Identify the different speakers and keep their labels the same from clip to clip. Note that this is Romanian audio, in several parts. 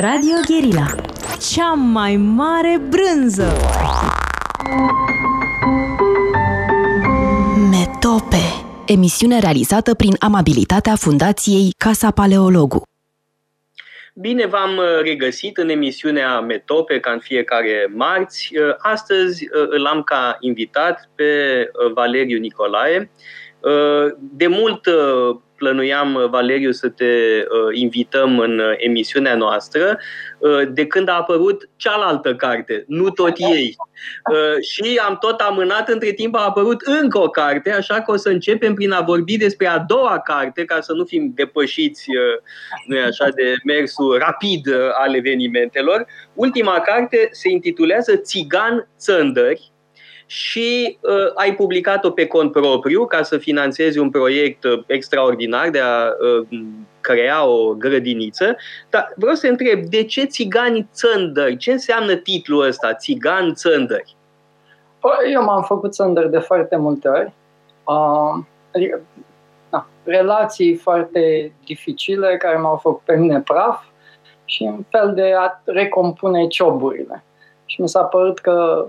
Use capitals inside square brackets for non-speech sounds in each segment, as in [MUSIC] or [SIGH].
Speaker 1: Radio Guerilla. Cea mai mare brânză. Metope. Emisiune realizată prin amabilitatea Fundației Casa Paleologu.
Speaker 2: Bine v-am uh, regăsit în emisiunea Metope, ca în fiecare marți. Uh, astăzi uh, îl am ca invitat pe Valeriu Nicolae. De mult plănuiam, uh, Valeriu, să te uh, invităm în uh, emisiunea noastră, uh, de când a apărut cealaltă carte, nu tot ei. Uh, și am tot amânat, între timp a apărut încă o carte, așa că o să începem prin a vorbi despre a doua carte, ca să nu fim depășiți uh, nu așa, de mersul rapid uh, al evenimentelor. Ultima carte se intitulează Țigan Țăndări, și uh, ai publicat-o pe cont propriu ca să finanțezi un proiect uh, extraordinar de a uh, crea o grădiniță. Dar vreau să întreb, de ce țigani țăndări? Ce înseamnă titlul ăsta, țigan țăndări?
Speaker 3: Păi, eu m-am făcut țăndări de foarte multe ori. Uh, adică, na, relații foarte dificile care m-au făcut pe mine praf și un fel de a recompune cioburile. Și mi s-a părut că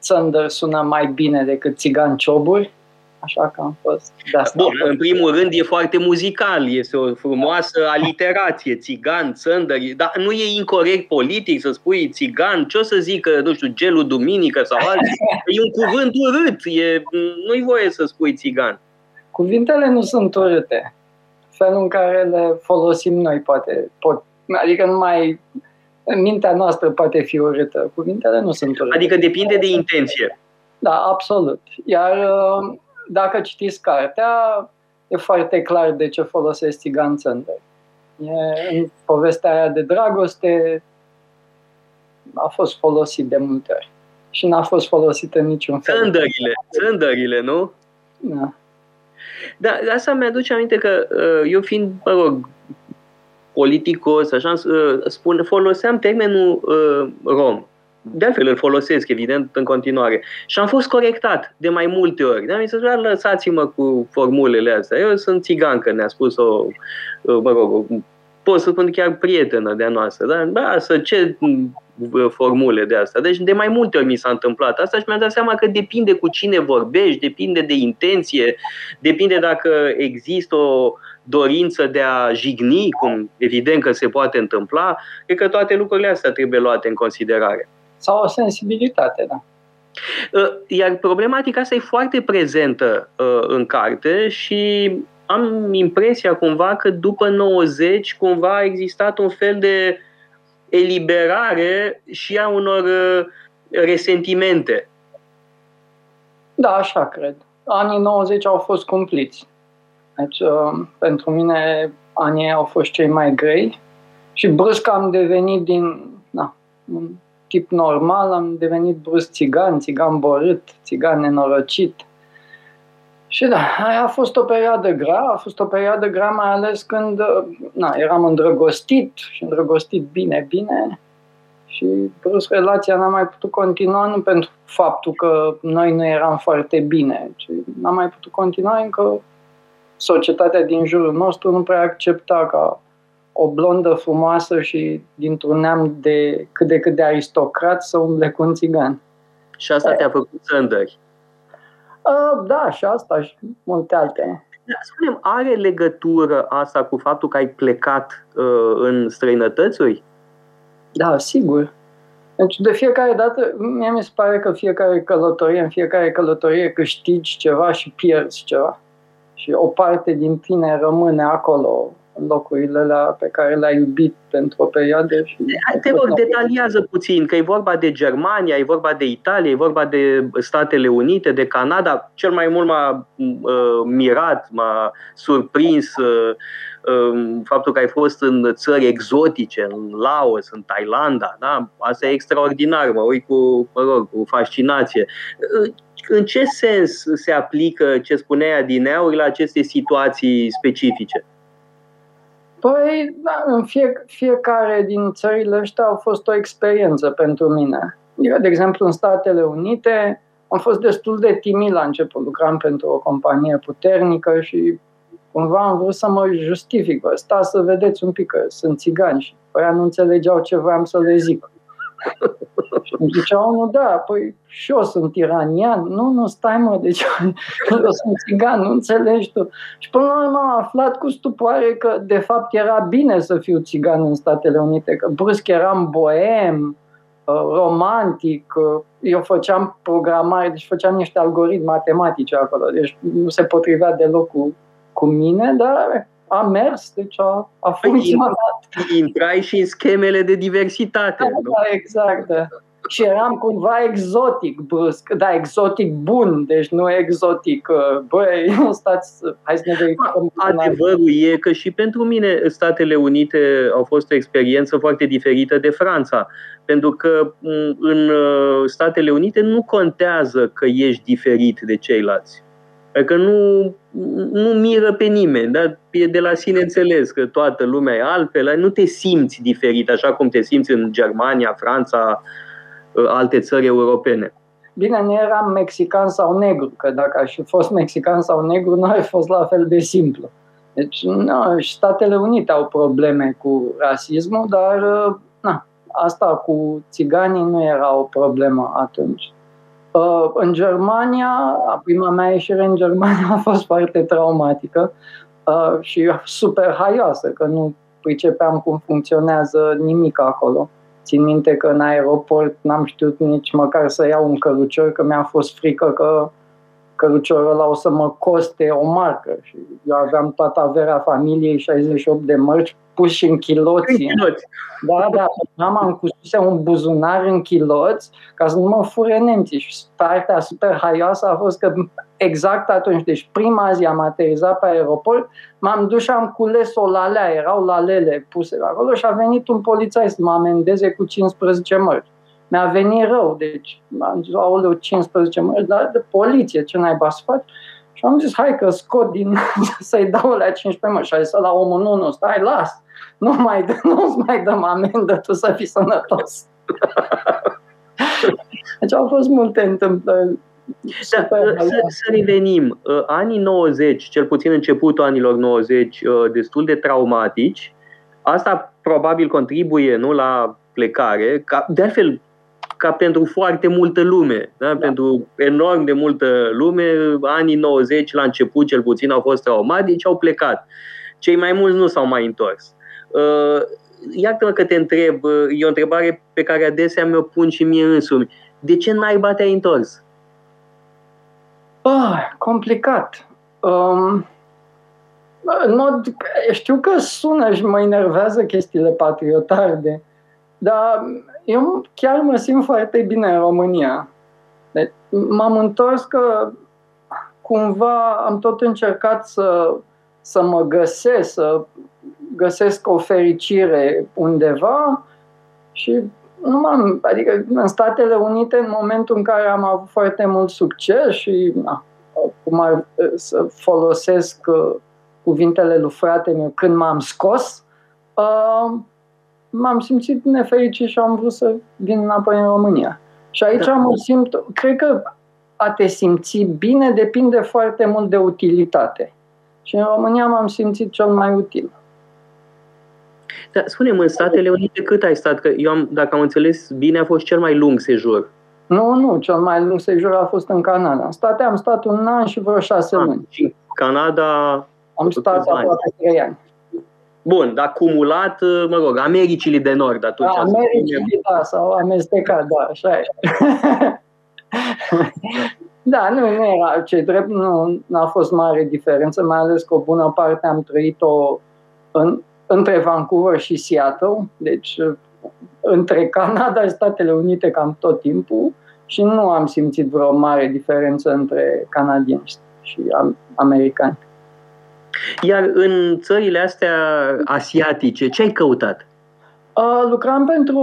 Speaker 3: Țăndăr sună mai bine decât Țigan Cioburi, așa că am fost de asta.
Speaker 2: Bun, în primul rând e foarte muzical, este o frumoasă aliterație, țigan, țăndăr, dar nu e incorrect politic să spui țigan, ce o să zică, nu știu, gelul duminică sau alții, [LAUGHS] e un cuvânt urât, e, nu-i voie să spui țigan.
Speaker 3: Cuvintele nu sunt urâte. Felul în care le folosim noi poate, pot, adică nu mai mintea noastră poate fi urâtă, cuvintele nu sunt urâte.
Speaker 2: Adică depinde de intenție.
Speaker 3: Da, absolut. Iar uh, dacă citiți cartea, e foarte clar de ce folosesc Țigan Țăndăr. E, în povestea aia de dragoste a fost folosit de multe ori. Și n-a fost folosit în niciun fel.
Speaker 2: Țândările, țândările, nu?
Speaker 3: Da.
Speaker 2: Da, asta mi-aduce aminte că uh, eu fiind, mă rog, politicos, așa, uh, spun, foloseam termenul uh, rom. De altfel îl folosesc, evident, în continuare. Și am fost corectat de mai multe ori. Da? Mi se spune, lăsați-mă cu formulele astea. Eu sunt țigancă, ne-a spus-o, uh, mă rog, pot să spun chiar prietenă de-a noastră. Da? da, să ce formule de asta. Deci de mai multe ori mi s-a întâmplat asta și mi-am dat seama că depinde cu cine vorbești, depinde de intenție, depinde dacă există o dorință de a jigni, cum evident că se poate întâmpla, cred că toate lucrurile astea trebuie luate în considerare.
Speaker 3: Sau o sensibilitate, da.
Speaker 2: Uh, iar problematica asta e foarte prezentă uh, în carte și am impresia cumva că după 90 cumva a existat un fel de eliberare și a unor uh, resentimente.
Speaker 3: Da, așa cred. Anii 90 au fost cumpliți. Deci, uh, pentru mine, anii au fost cei mai grei și brusc am devenit din na, un tip normal, am devenit brusc țigan, țigan borât, țigan nenorocit. Și da, aia a fost o perioadă grea, a fost o perioadă grea mai ales când uh, na, eram îndrăgostit și îndrăgostit bine, bine și brusc relația n-a mai putut continua nu pentru faptul că noi nu eram foarte bine, ci n-a mai putut continua încă societatea din jurul nostru nu prea accepta ca o blondă frumoasă și dintr-un neam de cât de cât de aristocrat să umble cu un țigan.
Speaker 2: Și asta te-a făcut să îndări.
Speaker 3: Uh, da, și asta și multe alte.
Speaker 2: Da, spunem, are legătură asta cu faptul că ai plecat uh, în străinătăți?
Speaker 3: Da, sigur. Deci de fiecare dată, mie mi se pare că fiecare călătorie, în fiecare călătorie câștigi ceva și pierzi ceva și o parte din tine rămâne acolo în locurile alea pe care le-ai iubit pentru o perioadă. Și
Speaker 2: Te rog, detaliază puțin, că e vorba de Germania, e vorba de Italia, e vorba de Statele Unite, de Canada. Cel mai mult m-a uh, mirat, m-a surprins uh, uh, faptul că ai fost în țări exotice, în Laos, în Thailanda. Da? Asta e extraordinar, mă uit cu, mă rog, cu fascinație. Uh, în ce sens se aplică ce spunea Adineauri la aceste situații specifice?
Speaker 3: Păi, da, în fie, fiecare din țările astea au fost o experiență pentru mine. Eu, de exemplu, în Statele Unite am fost destul de timid la început. Lucram pentru o companie puternică și cumva am vrut să mă justific. Bă, sta să vedeți un pic că sunt țigani și păi nu înțelegeau ce voiam să le zic. și îmi zicea unul, da, păi și eu sunt iranian. Nu, nu, stai mă, deci eu [LAUGHS] sunt țigan, nu înțelegi tu. Și până la urmă am aflat cu stupoare că de fapt era bine să fiu țigan în Statele Unite, că brusc eram boem, uh, romantic, uh, eu făceam programare, deci făceam niște algoritmi matematice acolo, deci nu se potrivea deloc cu, cu mine, dar a mers, deci a, a păi, funcționat.
Speaker 2: Intrai și în schemele de diversitate.
Speaker 3: Da, da exact. Da. Și eram cumva exotic brusc, da, exotic bun, deci nu exotic, uh, băi, [LAUGHS] stați, hai să ne verificăm.
Speaker 2: Adevărul e că și pentru mine Statele Unite au fost o experiență foarte diferită de Franța, pentru că mm, în uh, Statele Unite nu contează că ești diferit de ceilalți. Adică nu, nu miră pe nimeni, da? e de la sine înțeles că toată lumea e altfel, nu te simți diferit așa cum te simți în Germania, Franța, ă, alte țări europene.
Speaker 3: Bine, nu eram mexican sau negru, că dacă aș fi fost mexican sau negru, nu ar fi fost la fel de simplu. Deci, nu, și Statele Unite au probleme cu rasismul, dar ă, na, asta cu țiganii nu era o problemă atunci. Uh, în Germania, prima mea ieșire în Germania a fost foarte traumatică uh, și super haioasă, că nu pricepeam cum funcționează nimic acolo. Țin minte că în aeroport n-am știut nici măcar să iau un cărucior, că mi-a fost frică că căruciorul ăla o să mă coste o marcă. Și eu aveam toată averea familiei, 68 de mărci, puși în chiloți. În chiloți. Da, da, mama îmi cususe un buzunar în chiloți ca să nu mă fure nemții. Și partea super haioasă a fost că exact atunci, deci prima zi am aterizat pe aeroport, m-am dus și am cules o lalea, erau lalele puse acolo și a venit un polițai să mă amendeze cu 15 mărci. Mi-a venit rău, deci am zis, aoleu, 15 mărci, dar de poliție, ce naiba să faci? Și am zis, hai că scot din, [LAUGHS] să-i dau la 15 mărci. Și a zis la omul, nu, nu, stai, las nu mai dă, [LAUGHS] nu mai dăm amendă, tu să fii sănătos. [LAUGHS] deci au fost multe întâmplări.
Speaker 2: Da, să, să revenim. Uh, anii 90, cel puțin începutul anilor 90, uh, destul de traumatici. Asta probabil contribuie nu la plecare. Ca, de altfel, ca pentru foarte multă lume, da? Da. pentru enorm de multă lume, anii 90, la început cel puțin, au fost traumatici, au plecat. Cei mai mulți nu s-au mai întors. Uh, iată-mă că te întreb, uh, e o întrebare pe care adesea mi-o pun și mie însumi. De ce naiba te-ai întors?
Speaker 3: Ah, complicat. Um, în mod, știu că sună și mă enervează chestiile patriotarde, dar eu chiar mă simt foarte bine în România. Deci, m-am întors că cumva am tot încercat să, să mă găsesc, să găsesc o fericire undeva și nu m-am, adică în Statele Unite, în momentul în care am avut foarte mult succes și na, cum ar, să folosesc uh, cuvintele lui frate meu, când m-am scos, uh, m-am simțit nefericit și am vrut să vin înapoi în România. Și aici da. mă simt, cred că a te simți bine depinde foarte mult de utilitate. Și în România m-am simțit cel mai util.
Speaker 2: Dar spune în Statele Unite cât ai stat? Că eu am, dacă am înțeles bine, a fost cel mai lung sejur.
Speaker 3: Nu, nu, cel mai lung sejur a fost în Canada. În state am stat un an și vreo șase ah, luni. Și
Speaker 2: Canada...
Speaker 3: Am stat aproape trei ani.
Speaker 2: Bun, dar acumulat, mă rog, Americile de Nord atunci.
Speaker 3: Da, Americile, da, sau amestecat, da, așa e. [LAUGHS] da, nu, nu era ce drept, nu a fost mare diferență, mai ales că o bună parte am trăit-o în, între Vancouver și Seattle, deci uh, între Canada și Statele Unite cam tot timpul și nu am simțit vreo mare diferență între canadieni și americani.
Speaker 2: Iar în țările astea asiatice, ce ai căutat?
Speaker 3: Uh, lucram pentru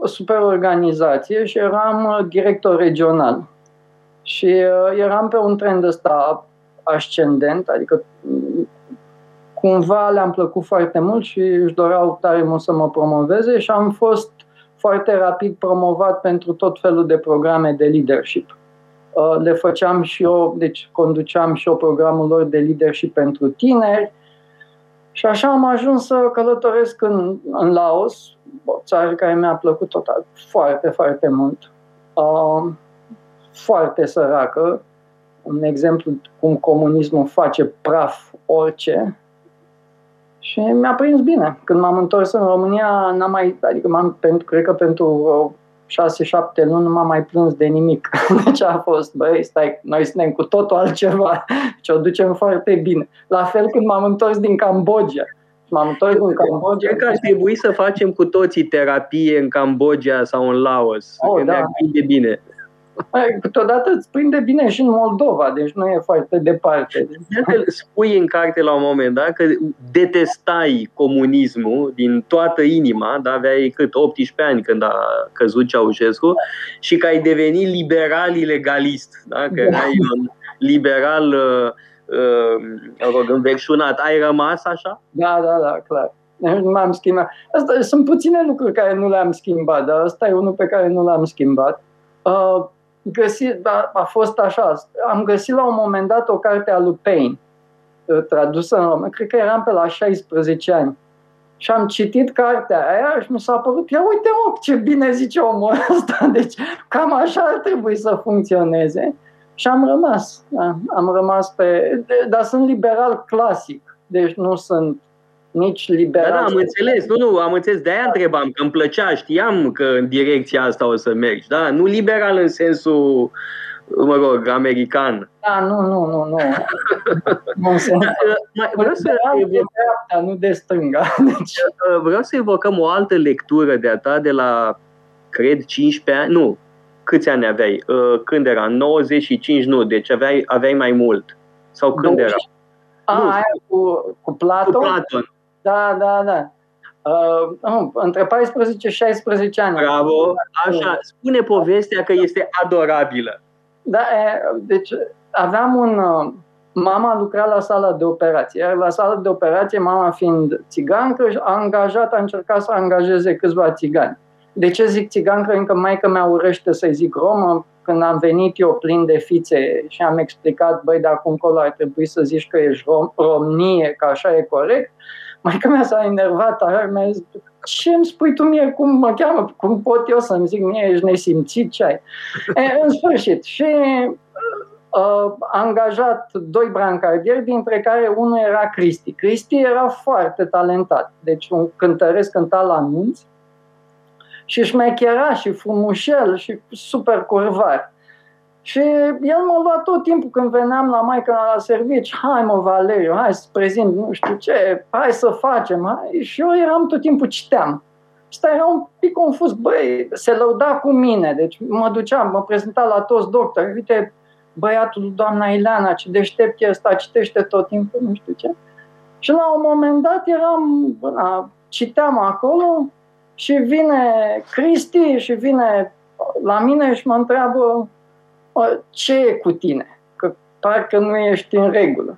Speaker 3: o super organizație și eram uh, director regional. Și uh, eram pe un trend ăsta ascendent, adică cumva le-am plăcut foarte mult și își doreau tare mult să mă promoveze și am fost foarte rapid promovat pentru tot felul de programe de leadership. Uh, le făceam și eu, deci conduceam și eu programul lor de leadership pentru tineri. Și așa am ajuns să călătoresc în, în Laos, o țară care mi-a plăcut total foarte, foarte mult. Uh, foarte săracă, un exemplu cum comunismul face praf orice. Și mi-a prins bine. Când m-am întors în România, n-am mai, adică m-am, pentru, cred că pentru 6-7 luni nu m-am mai plâns de nimic. [LAUGHS] Deci a fost, băi, stai, noi suntem cu totul altceva [LAUGHS] și o ducem foarte bine. La fel când m-am întors din Cambodgia. M-am întors din Cambodgia.
Speaker 2: Cred că ar trebui să facem cu toții terapie în Cambodgia sau în Laos, oh, că da. ne bine.
Speaker 3: Câteodată îți prinde bine și în Moldova, deci nu e foarte departe.
Speaker 2: Spui în carte la un moment dat că detestai comunismul din toată inima, da? aveai cât 18 ani când a căzut Ceaușescu și că ai devenit liberal ilegalist, da? că da. erai un liberal uh, uh, rog, înverșunat. Ai rămas așa?
Speaker 3: Da, da, da, clar. Nu m-am schimbat. Asta, sunt puține lucruri care nu le-am schimbat, dar asta e unul pe care nu l-am schimbat. Uh, găsit, a, a fost așa, am găsit la un moment dat o carte a lui Payne, uh, tradusă în român, cred că eram pe la 16 ani. Și am citit cartea aia și mi s-a părut, ia uite mă, ce bine zice omul [LAUGHS] ăsta, deci cam așa ar trebui să funcționeze. Și am rămas, da, am rămas pe, dar sunt liberal clasic, deci nu sunt nici liberal.
Speaker 2: Da, da, am înțeles, nu, nu, am înțeles, de-aia da. întrebam, că îmi plăcea, știam că în direcția asta o să mergi, da? Nu liberal în sensul, mă rog, american.
Speaker 3: Da, nu, nu, nu, nu. [LAUGHS] nu da, mai, vreau să evoc... de dreapta, nu de stânga. [LAUGHS] Deci...
Speaker 2: Uh, vreau să evocăm o altă lectură de-a ta de la, cred, 15 ani, nu, câți ani aveai? Uh, când era? 95, nu, deci aveai, aveai mai mult. Sau când 20. era?
Speaker 3: A, nu, aia cu, cu Platon? Cu
Speaker 2: Platon.
Speaker 3: Da, da, da. Uh, nu, între 14 și 16 ani.
Speaker 2: Bravo! Așa, spune povestea că este adorabilă.
Speaker 3: Da, deci aveam un... Uh, mama lucra la sala de operație, iar la sala de operație, mama fiind țigancă, a angajat, a încercat să angajeze câțiva țigani. De ce zic țigancă? Încă maică mea urăște să-i zic romă. Când am venit eu plin de fițe și am explicat, băi, de acum încolo ar trebui să zici că ești rom, romnie, că așa e corect, Maica mea s-a enervat, așa, mi-a zis, ce îmi spui tu mie, cum mă cheamă, cum pot eu să-mi zic mie, ești nesimțit, ce ai? E, în sfârșit, și uh, angajat doi brancardieri, dintre care unul era Cristi. Cristi era foarte talentat, deci un cântăresc cânta la anunț și șmechera și frumușel și super curvar. Și el m-a luat tot timpul când veneam la maică la servici, hai mă Valeriu, hai să prezint nu știu ce, hai să facem. Hai. Și eu eram tot timpul citeam. Asta era un pic confuz, băi, se lăuda cu mine, deci mă duceam, mă prezenta la toți doctori, uite, băiatul doamna Ileana, ce deștept e ăsta, citește tot timpul, nu știu ce. Și la un moment dat eram, na, citeam acolo și vine Cristi și vine la mine și mă întreabă, ce e cu tine? Că parcă nu ești în regulă.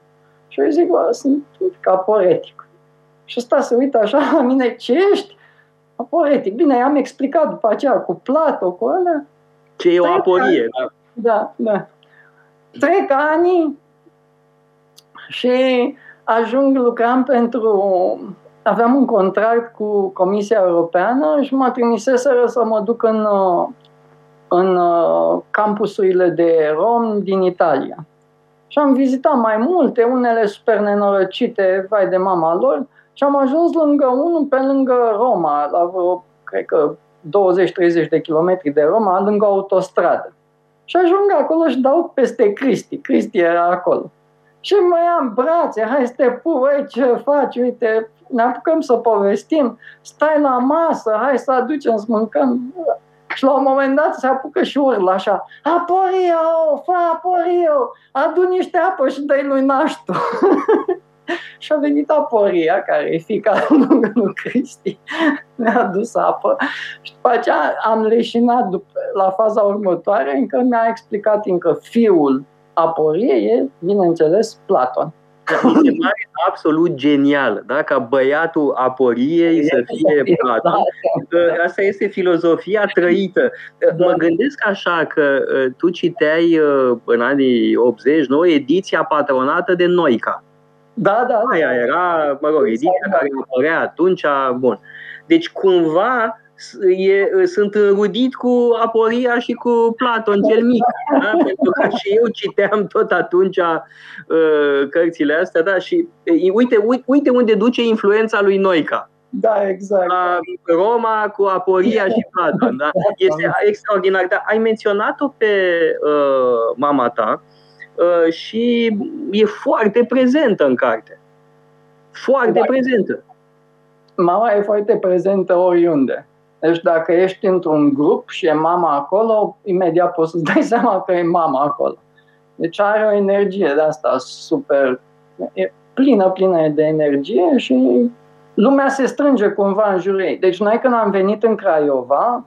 Speaker 3: Și eu zic, bă, sunt aporetic. Și ăsta se uită așa la mine, ce ești? Aporetic. Bine, am explicat după aceea cu Plato, cu ăla.
Speaker 2: Ce e o aporie,
Speaker 3: da. Da, da. Trec ani și ajung, lucram pentru... Aveam un contract cu Comisia Europeană și mă trimiseseră să mă duc în în uh, campusurile de rom din Italia. Și am vizitat mai multe, unele super nenorocite, vai de mama lor, și am ajuns lângă unul pe lângă Roma, la vreo, cred că 20-30 de kilometri de Roma, lângă autostradă. Și ajung acolo și dau peste Cristi. Cristi era acolo. Și mă ia în brațe, hai să te pu, ce faci, uite, ne apucăm să povestim, stai la masă, hai să aducem să mâncăm. Și la un moment dat se apucă și urlă așa, Aporio, fă Aporio, adu niște apă și dă-i lui Naștu. [LAUGHS] și a venit Aporia, care e fica [LAUGHS] lui Cristi, mi-a adus apă. Și după aceea am leșinat după, la faza următoare, încă mi-a explicat încă fiul Aporiei e, bineînțeles, Platon.
Speaker 2: Mi se pare absolut genial, da? ca băiatul aporiei să fie Platon. Asta este filozofia trăită. Mă gândesc așa că tu citeai în anii 80, nou, ediția patronată de Noica.
Speaker 3: Da, da.
Speaker 2: Aia da. era, mă rog, ediția care apărea atunci, bun. Deci cumva e, sunt înrudit cu Aporia și cu Platon cel mic. Da? [LAUGHS] Pentru că și eu citeam tot atunci uh, cărțile astea, da? Și uh, uite, uite, uite unde duce influența lui Noica.
Speaker 3: Da, exact. La
Speaker 2: Roma cu Aporia și Platon. Da? [LAUGHS] Este extraordinar. Dar ai menționat-o pe uh, mama ta uh, și e foarte prezentă în carte. Foarte da. prezentă.
Speaker 3: Mama e foarte prezentă oriunde. Deci dacă ești într-un grup și e mama acolo, imediat poți să-ți [LAUGHS] dai seama că e mama acolo. Deci are o energie de asta super, e plină, plină de energie și lumea se strânge cumva în jurul ei. Deci noi când am venit în Craiova,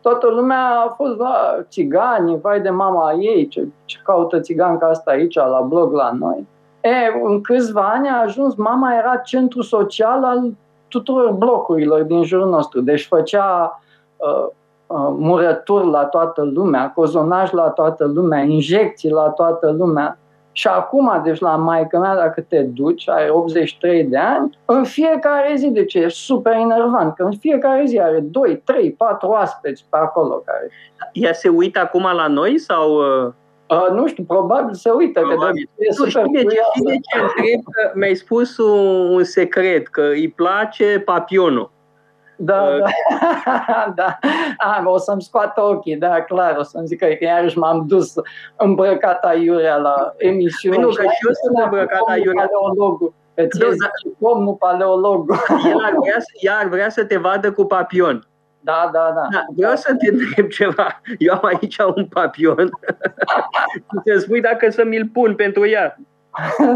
Speaker 3: toată lumea a fost la țigani, vai de mama ei, ce, ce caută țiganca asta aici la blog la noi. E, în câțiva ani a ajuns, mama era centru social al tuturor blocurilor din jurul nostru. Deci făcea uh, uh, murături la toată lumea, cozonaj la toată lumea, injecții la toată lumea. Și acum, deci la maică mea, dacă te duci, ai 83 de ani, în fiecare zi, deci e super enervant, că în fiecare zi are 2, 3, 4 aspeți pe acolo. Care...
Speaker 2: Ea se uită acum la noi sau... Uh...
Speaker 3: Uh, nu știu, probabil se uită.
Speaker 2: Probabil. Că de, e super știi, de ce, știi de ce întreb? Că mi-ai spus un, un secret, că îi place papionul.
Speaker 3: Da, uh, da, [LAUGHS] da. A, o să-mi scoată ochii, da, clar, o să-mi zică că iarăși m-am dus îmbrăcat aiurea la emisiune.
Speaker 2: Păi nu, că și eu sunt îmbrăcat aiurea.
Speaker 3: Paleologul. Că ție da, da. paleologul.
Speaker 2: Iar vrea, iar vrea să te vadă cu papion.
Speaker 3: Da, da, da. da
Speaker 2: vreau să te întreb [LAUGHS] ceva. Eu am aici un papion [LAUGHS] și să spui dacă să mi-l pun pentru ea. [LAUGHS]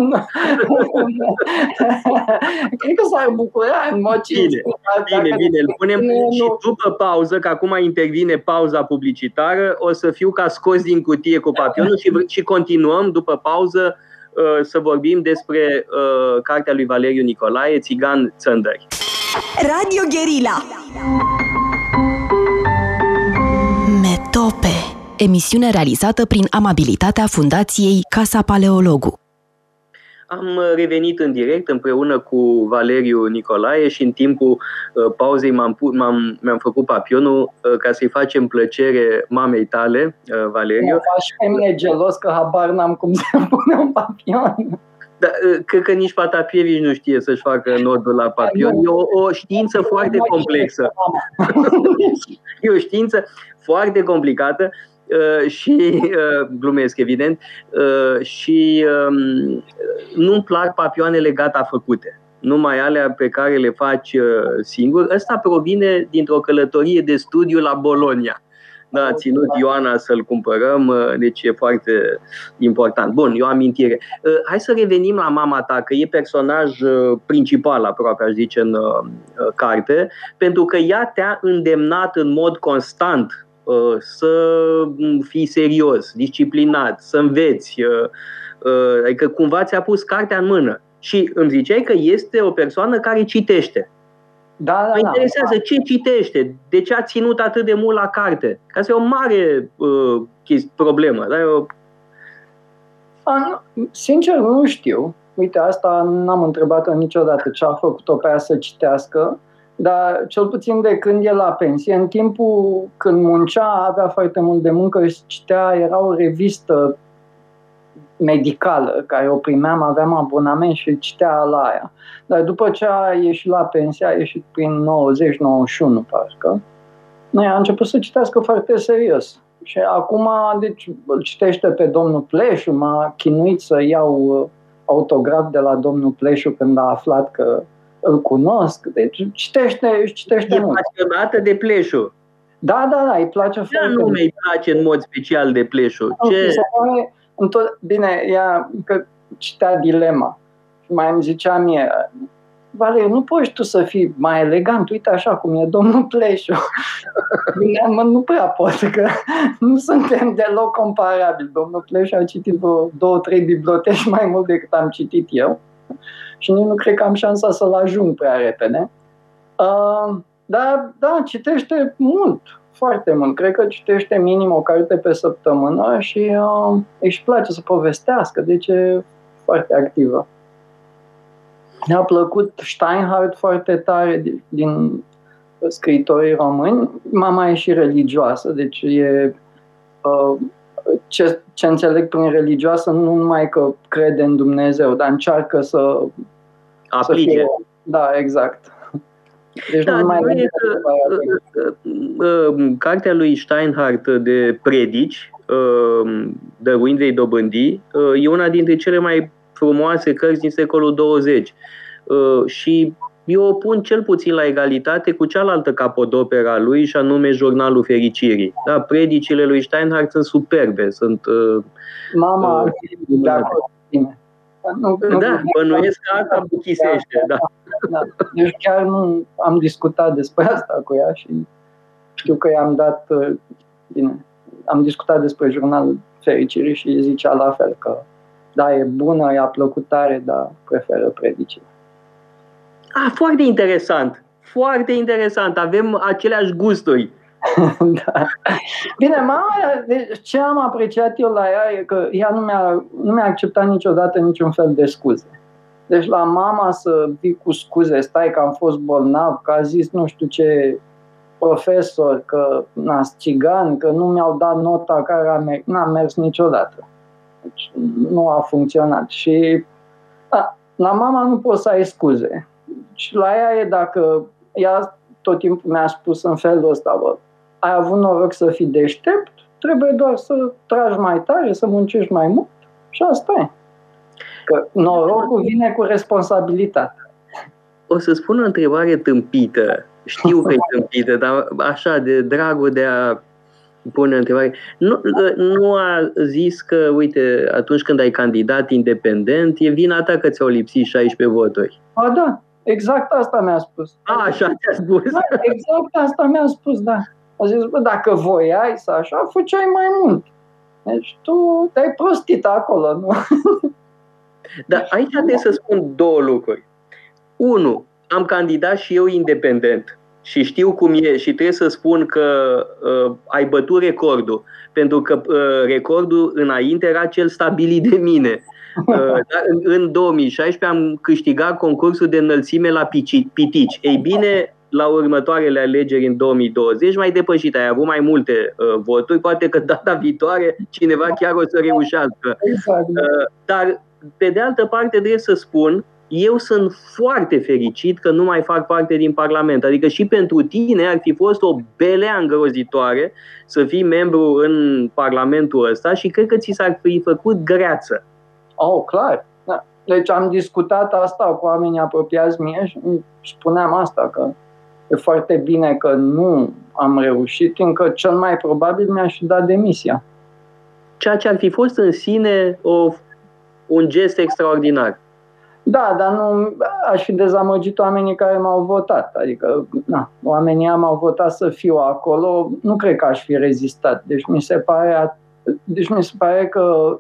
Speaker 3: Cred că s-ar bucura în mod
Speaker 2: Bine, bine, bine, îl punem și după pauză, că acum intervine pauza publicitară, o să fiu ca scos din cutie cu papionul și, și continuăm după pauză uh, să vorbim despre uh, cartea lui Valeriu Nicolae, Țigan Țăndări.
Speaker 1: Radio Guerilla Metope Emisiune realizată prin amabilitatea Fundației Casa Paleologu
Speaker 2: am revenit în direct împreună cu Valeriu Nicolae și în timpul uh, pauzei m-am, m-am, mi-am făcut papionul uh, ca să-i facem plăcere mamei tale, uh, Valeriu. Mă
Speaker 3: faci pe mine gelos că habar n-am cum să pun un papion.
Speaker 2: Da, cred că nici Patapievici nu știe să-și facă nodul la papion. E o, o știință foarte complexă. [LAUGHS] e o știință foarte complicată Uh, și, uh, glumesc evident, uh, și um, nu-mi plac papioanele gata făcute numai alea pe care le faci singur. Ăsta provine dintr-o călătorie de studiu la Bologna. Da, a ținut Ioana să-l cumpărăm, deci e foarte important. Bun, e o amintire. Hai să revenim la mama ta, că e personaj principal aproape, aș zice, în carte, pentru că ea te-a îndemnat în mod constant Uh, să fii serios, disciplinat, să înveți, uh, uh, adică cumva ți-a pus cartea în mână. Și îmi ziceai că este o persoană care citește.
Speaker 3: Da, da,
Speaker 2: mă interesează da. ce citește, de ce a ținut atât de mult la carte. Ca să e o mare uh, chestie, problemă. Da? Eu...
Speaker 3: A, sincer, nu știu. Uite, asta n-am întrebat-o niciodată ce a făcut-o pe ea să citească. Dar cel puțin de când e la pensie, în timpul când muncea, avea foarte mult de muncă și citea, era o revistă medicală care o primeam, aveam abonament și citea la aia. Dar după ce a ieșit la pensie, a ieșit prin 90-91 parcă, noi a început să citească foarte serios. Și acum, deci, îl citește pe domnul Pleșu, m-a chinuit să iau autograf de la domnul Pleșu când a aflat că îl cunosc, deci citește, citește
Speaker 2: e mult. pasionată de pleșul.
Speaker 3: Da, da, da, îi place
Speaker 2: Ce foarte mult. îi place în mod special de pleșul? Ce...
Speaker 3: Pare, tot, bine, ea că citea dilema și mai îmi zicea mie, Valeriu, nu poți tu să fii mai elegant, uite așa cum e domnul Pleșu. Bine, mă, nu prea pot, că nu suntem deloc comparabili. Domnul Pleșu a citit vreo două, trei biblioteci mai mult decât am citit eu și nici nu cred că am șansa să-l ajung prea repede. Uh, dar, da, citește mult, foarte mult. Cred că citește minim o carte pe săptămână și uh, își place să povestească, deci e foarte activă. Mi-a plăcut Steinhardt foarte tare din scriitorii români. Mama e și religioasă, deci e uh, ce, ce înțeleg prin religioasă nu numai că crede în Dumnezeu, dar încearcă să
Speaker 2: aplice. Să fie,
Speaker 3: da, exact.
Speaker 2: Deci da, nu mai e că, uh, uh, uh, cartea lui Steinhardt de predici, Dăruind dobândi, e una dintre cele mai frumoase cărți din secolul 20 și eu o pun cel puțin la egalitate cu cealaltă capodoperă a lui, și anume Jurnalul Fericirii. Da, predicile lui Steinhardt sunt superbe, sunt...
Speaker 3: Mama, uh, de acord
Speaker 2: nu, nu, da, bănuiesc că asta buchisește, da.
Speaker 3: da. Deci chiar nu am discutat despre asta cu ea și știu că i-am dat, uh, bine, am discutat despre jurnalul fericirii și zicea la fel că da, e bună, i-a plăcut tare, dar preferă predicile.
Speaker 2: Ah, foarte interesant, foarte interesant, avem aceleași gusturi. [LAUGHS]
Speaker 3: da. Bine, mama, deci ce am apreciat eu la ea e că ea nu mi-a, nu mi-a acceptat niciodată niciun fel de scuze. Deci la mama să vii cu scuze, stai că am fost bolnav, că a zis nu știu ce profesor, că n țigan, că nu mi-au dat nota care a mers, n-a mers niciodată. Deci nu a funcționat. Și da, la mama nu poți să ai scuze. Și la ea e dacă ea tot timpul mi-a spus în felul ăsta, bă, ai avut noroc să fii deștept, trebuie doar să tragi mai tare, să muncești mai mult și asta e. Că norocul vine cu responsabilitate.
Speaker 2: O să spun o întrebare tâmpită. Știu că e [LAUGHS] tâmpită, dar așa, de dragul de a pune întrebare. Nu, nu a zis că, uite, atunci când ai candidat independent, e vina ta că ți-au lipsit 16 voturi.
Speaker 3: A, da, exact asta mi-a spus.
Speaker 2: A, așa ți-a spus. Da,
Speaker 3: exact asta mi-a spus, da. A zis, bă, dacă voiai să așa, făceai mai mult. Deci tu te-ai prostit acolo, nu? [LAUGHS]
Speaker 2: Dar aici trebuie să spun două lucruri. Unu, am candidat și eu independent și știu cum e și trebuie să spun că uh, ai bătut recordul, pentru că uh, recordul înainte era cel stabilit de mine. [LAUGHS] Uh, în, în 2016 am câștigat concursul de înălțime la pitici. Ei bine, la următoarele alegeri în 2020 mai depășit, ai avut mai multe uh, voturi, poate că data viitoare cineva chiar o să reușească. Exact. Uh, dar, pe de altă parte, trebuie să spun, eu sunt foarte fericit că nu mai fac parte din Parlament. Adică și pentru tine ar fi fost o belea îngrozitoare să fii membru în Parlamentul ăsta și cred că ți s-ar fi făcut greață.
Speaker 3: Oh, clar. Da. Deci am discutat asta cu oamenii apropiați mie și spuneam asta, că e foarte bine că nu am reușit, încă cel mai probabil mi-aș da demisia.
Speaker 2: Ceea ce ar fi fost în sine o, un gest extraordinar.
Speaker 3: Da, dar nu aș fi dezamăgit oamenii care m-au votat. Adică, na, oamenii m-au votat să fiu acolo, nu cred că aș fi rezistat. Deci mi se pare, deci mi se pare că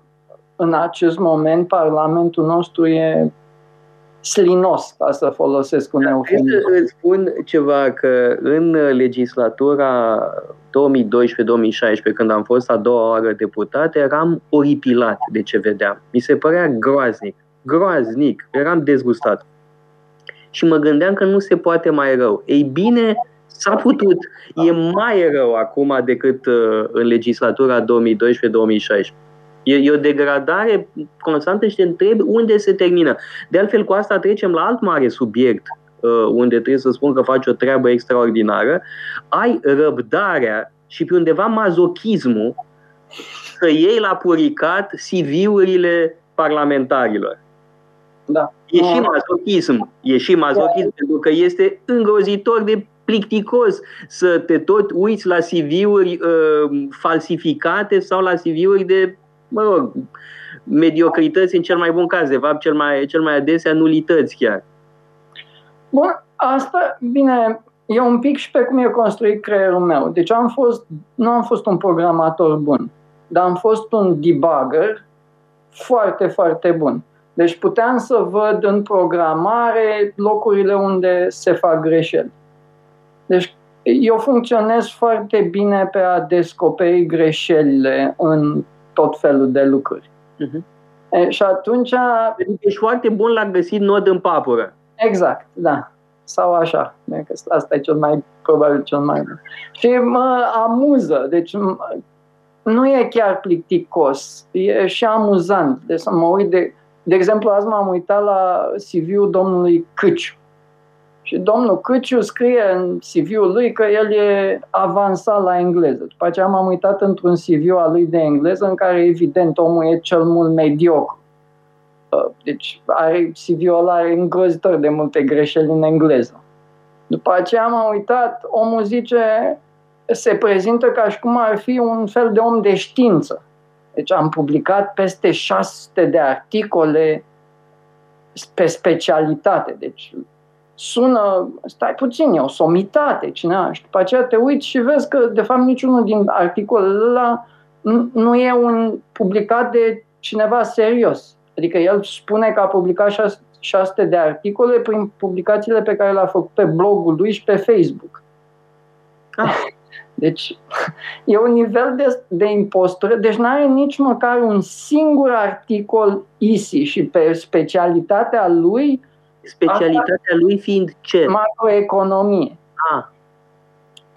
Speaker 3: în acest moment Parlamentul nostru e slinos, ca să folosesc un eufemism.
Speaker 2: Îți spun ceva, că în legislatura 2012-2016, când am fost a doua oară deputat, eram oripilat de ce vedeam. Mi se părea groaznic, groaznic, eram dezgustat. Și mă gândeam că nu se poate mai rău. Ei bine, s-a putut. E mai rău acum decât uh, în legislatura 2012-2016. E, e o degradare constantă și te întrebi unde se termină. De altfel, cu asta trecem la alt mare subiect, uh, unde trebuie să spun că faci o treabă extraordinară. Ai răbdarea și pe undeva mazochismul să iei la puricat CV-urile parlamentarilor.
Speaker 3: Da.
Speaker 2: E și mazochism. E și mazochism da. pentru că este îngrozitor de plicticos să te tot uiți la CV-uri uh, falsificate sau la CV-uri de mă rog, mediocrități în cel mai bun caz, de fapt cel mai, cel mai adesea nulități chiar.
Speaker 3: Bun, asta, bine, e un pic și pe cum e construit creierul meu. Deci am fost, nu am fost un programator bun, dar am fost un debugger foarte, foarte bun. Deci puteam să văd în programare locurile unde se fac greșeli. Deci eu funcționez foarte bine pe a descoperi greșelile în tot felul de lucruri. Uh-huh. E, și atunci...
Speaker 2: Ești foarte bun la găsit nod în papură.
Speaker 3: Exact, da. Sau așa. Asta e cel mai, probabil cel mai bun. Și mă amuză. Deci nu e chiar plicticos. E și amuzant. Deci să mă uit de... De exemplu, azi m-am uitat la CV-ul domnului Câciu și domnul Câciu scrie în CV-ul lui că el e avansat la engleză. După aceea m-am uitat într-un CV al lui de engleză în care evident omul e cel mult mediocru. Uh, deci are CV-ul ăla are îngrozitor de multe greșeli în engleză. După aceea m-am uitat, omul zice, se prezintă ca și cum ar fi un fel de om de știință. Deci am publicat peste 600 de articole pe specialitate. Deci sună, stai puțin, e o somitate, cineva. Și după aceea te uiți și vezi că, de fapt, niciunul din articolele ăla nu e un publicat de cineva serios. Adică el spune că a publicat 600 de articole prin publicațiile pe care le-a făcut pe blogul lui și pe Facebook. Ah. [LAUGHS] Deci [LAUGHS] e un nivel de, de impostură, deci nu are nici măcar un singur articol ISI și pe specialitatea lui
Speaker 2: Specialitatea lui fiind ce?
Speaker 3: Macroeconomie. Ah.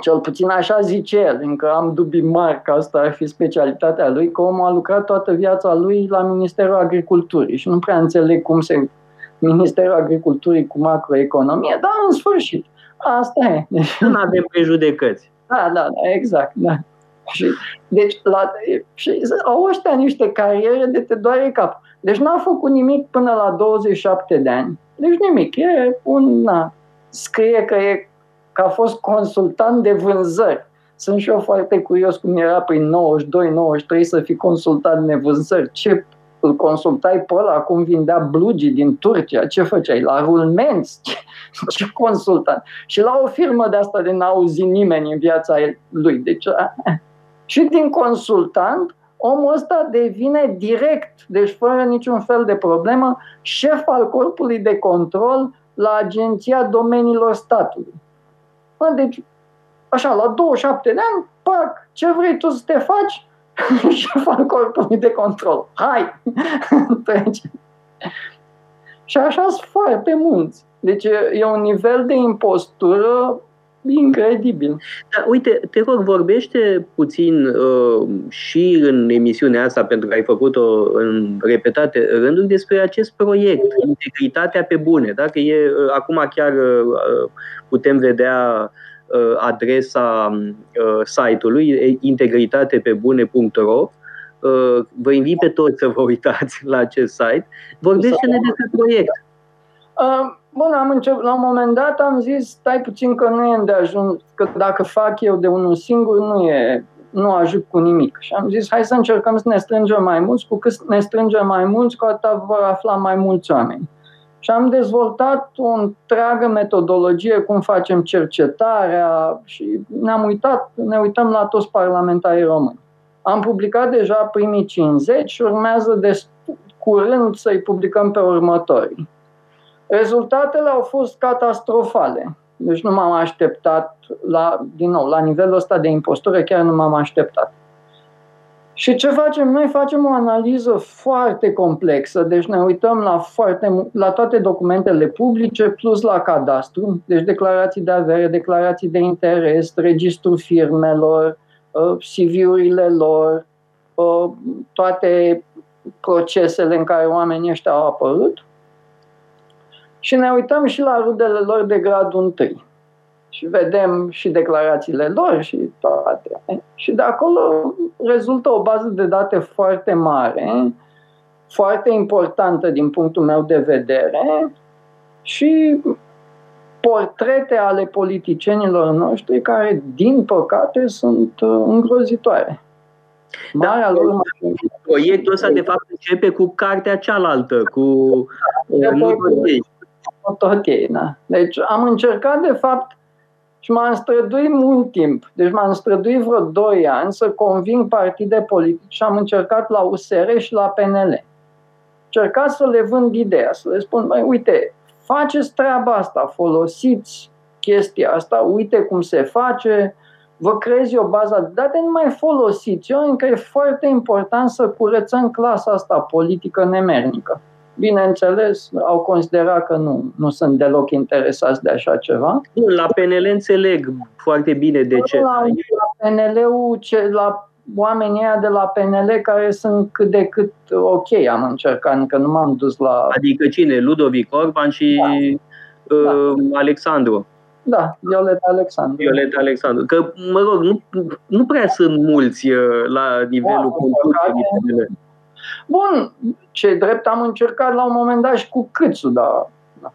Speaker 3: Cel puțin așa zice el, încă am dubii mari că asta ar fi specialitatea lui, că omul a lucrat toată viața lui la Ministerul Agriculturii și nu prea înțeleg cum se Ministerul Agriculturii cu macroeconomie, dar în sfârșit, asta e.
Speaker 2: Nu avem prejudecăți.
Speaker 3: Da, da, da, exact, da. Și, deci, la, și au ăștia niște cariere de te doare cap. Deci n-a făcut nimic până la 27 de ani. Deci nimic, e un, na, scrie că, e, că a fost consultant de vânzări. Sunt și eu foarte curios cum era prin 92-93 să fii consultant de vânzări. Ce îl consultai pe ăla, cum vindea blugi din Turcia, ce făceai? La rulmenți? Ce, [LAUGHS] ce consultant? Și la o firmă de asta de n-a auzit nimeni în viața lui. Deci, a, [LAUGHS] și din consultant omul ăsta devine direct, deci fără niciun fel de problemă, șef al corpului de control la Agenția Domeniilor Statului. Deci, așa, la 27 de ani, pac, ce vrei tu să te faci? [LAUGHS] șef al corpului de control. Hai! [LAUGHS] Trece. Și așa sunt foarte mulți. Deci e un nivel de impostură Incredibil.
Speaker 2: Da, uite, te rog, vorbește puțin uh, și în emisiunea asta, pentru că ai făcut-o în repetate rânduri, despre acest proiect, integritatea pe bune. Dacă e, uh, acum chiar uh, putem vedea uh, adresa uh, site-ului integritatepebune.ro uh, Vă invit pe toți să vă uitați la acest site. Vorbește-ne despre proiect.
Speaker 3: Uh, Bun, am început, la un moment dat am zis, stai puțin că nu e de ajuns, că dacă fac eu de unul singur, nu e, nu ajut cu nimic. Și am zis, hai să încercăm să ne strângem mai mulți, cu cât ne strângem mai mulți, cu atât vor afla mai mulți oameni. Și am dezvoltat o întreagă metodologie cum facem cercetarea și ne-am uitat, ne uităm la toți parlamentarii români. Am publicat deja primii 50 și urmează de curând să-i publicăm pe următorii. Rezultatele au fost catastrofale. Deci nu m-am așteptat, la, din nou, la nivelul ăsta de impostură chiar nu m-am așteptat. Și ce facem? Noi facem o analiză foarte complexă, deci ne uităm la, foarte, la toate documentele publice plus la cadastru, deci declarații de avere, declarații de interes, registrul firmelor, uh, CV-urile lor, uh, toate procesele în care oamenii ăștia au apărut și ne uităm și la rudele lor de gradul întâi. Și vedem și declarațiile lor și toate. Și de acolo rezultă o bază de date foarte mare, foarte importantă din punctul meu de vedere și portrete ale politicienilor noștri care, din păcate, sunt uh, îngrozitoare.
Speaker 2: Marea da, lor proiectul ăsta, de fapt, începe cu cartea cealaltă, cu da,
Speaker 3: Tot ei, da. Deci am încercat, de fapt, și m-am străduit mult timp. Deci m-am străduit vreo 2 ani să conving partide politice și am încercat la USR și la PNL. Încercat să le vând ideea, să le spun, mai uite, faceți treaba asta, folosiți chestia asta, uite cum se face, vă creezi o bază de date, nu mai folosiți. Eu încă e foarte important să curățăm clasa asta politică nemernică. Bineînțeles, au considerat că nu, nu sunt deloc interesați de așa ceva.
Speaker 2: La PNL înțeleg foarte bine de ce.
Speaker 3: La, la PNL-ul, ce, la oamenii ăia de la PNL care sunt cât de cât ok, am încercat, încă nu m-am dus la...
Speaker 2: Adică cine? Ludovic Orban și da. Uh, da. Alexandru.
Speaker 3: Da, Violeta Alexandru.
Speaker 2: Violeta Alexandru. Că, mă rog, nu, nu prea sunt mulți uh, la nivelul da, conducerii
Speaker 3: Bun, ce drept am încercat la un moment dat și cu Câțu, dar da.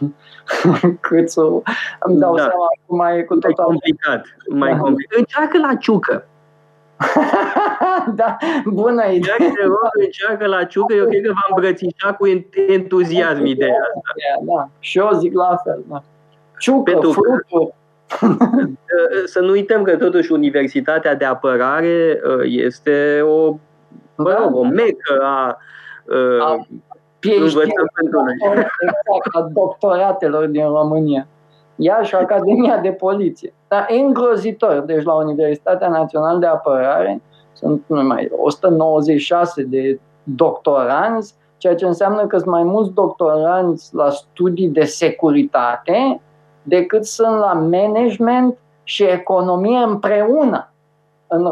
Speaker 3: [LAUGHS] Câțu, îmi dau da. seama cum mai e cu tot
Speaker 2: complicat. Mai da. complicat. Încearcă la ciucă. [LAUGHS]
Speaker 3: da, bună idee.
Speaker 2: Dacă te rog, încearcă la ciucă, eu cred că va îmbrățișa cu entuziasm ideea asta.
Speaker 3: Da, și eu zic la fel, da. Ciucă, Pentru frutul. [LAUGHS]
Speaker 2: să nu uităm că totuși Universitatea de Apărare uh, este o mă rog, o mecă a, a
Speaker 3: învățământului. Exact, a doctoratelor din România. Ea și Academia de Poliție. Dar e îngrozitor. Deci la Universitatea Națională de Apărare sunt numai 196 de doctoranți, ceea ce înseamnă că sunt mai mulți doctoranți la studii de securitate decât sunt la management și economie împreună în,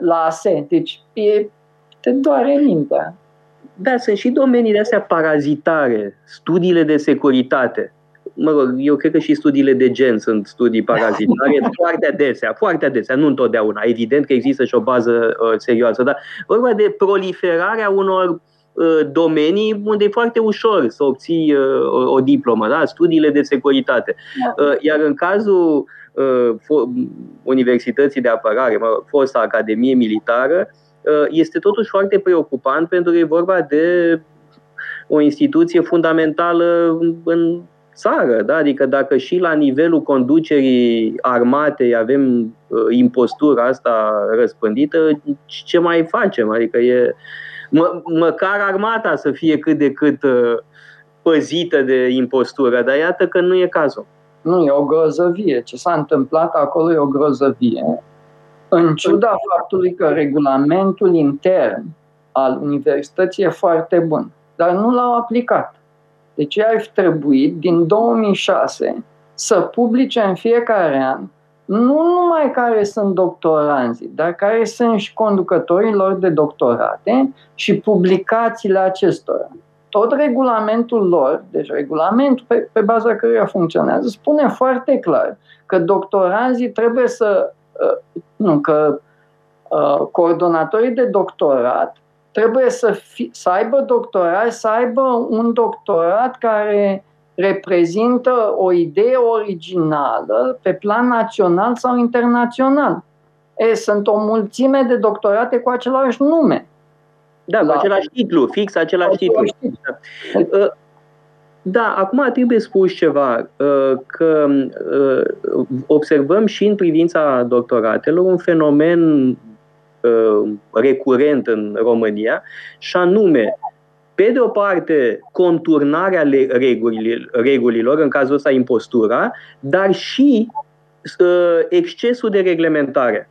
Speaker 3: la ASE. Deci e te doare mintea.
Speaker 2: Da, sunt și domeniile astea parazitare, studiile de securitate. Mă rog, eu cred că și studiile de gen sunt studii parazitare [LAUGHS] foarte adesea, foarte adesea, nu întotdeauna. Evident că există și o bază uh, serioasă, dar vorba de proliferarea unor uh, domenii unde e foarte ușor să obții uh, o, o diplomă, da? studiile de securitate. Da. Uh, iar în cazul uh, Universității de Apărare, mă, fosta Academie Militară, uh, Uh, este totuși foarte preocupant pentru că e vorba de o instituție fundamentală în țară, da? adică dacă și la nivelul conducerii armatei avem uh, impostura asta răspândită, ce mai facem? Adică e mă, măcar armata să fie cât de cât uh, păzită de impostură, dar iată că nu e cazul.
Speaker 3: Nu, e o grozăvie. Ce s-a întâmplat acolo e o grozăvie. În ciuda faptului că regulamentul intern al universității e foarte bun, dar nu l-au aplicat. Deci ar fi trebuit din 2006 să publice în fiecare an nu numai care sunt doctoranzii, dar care sunt și conducătorii lor de doctorate și publicațiile acestora. Tot regulamentul lor, deci regulamentul pe, pe baza căruia funcționează, spune foarte clar că doctoranzii trebuie să Uh, nu, că uh, coordonatorii de doctorat trebuie să, fi, să aibă doctorat, să aibă un doctorat care reprezintă o idee originală pe plan național sau internațional. E, sunt o mulțime de doctorate cu același nume.
Speaker 2: Da, cu același titlu, fix același titlu. titlu. Uh, da, acum trebuie spus ceva, uh, că uh, observăm și în privința doctoratelor un fenomen uh, recurent în România, și anume, pe de o parte, conturnarea regulilor, în cazul ăsta impostura, dar și excesul de reglementare.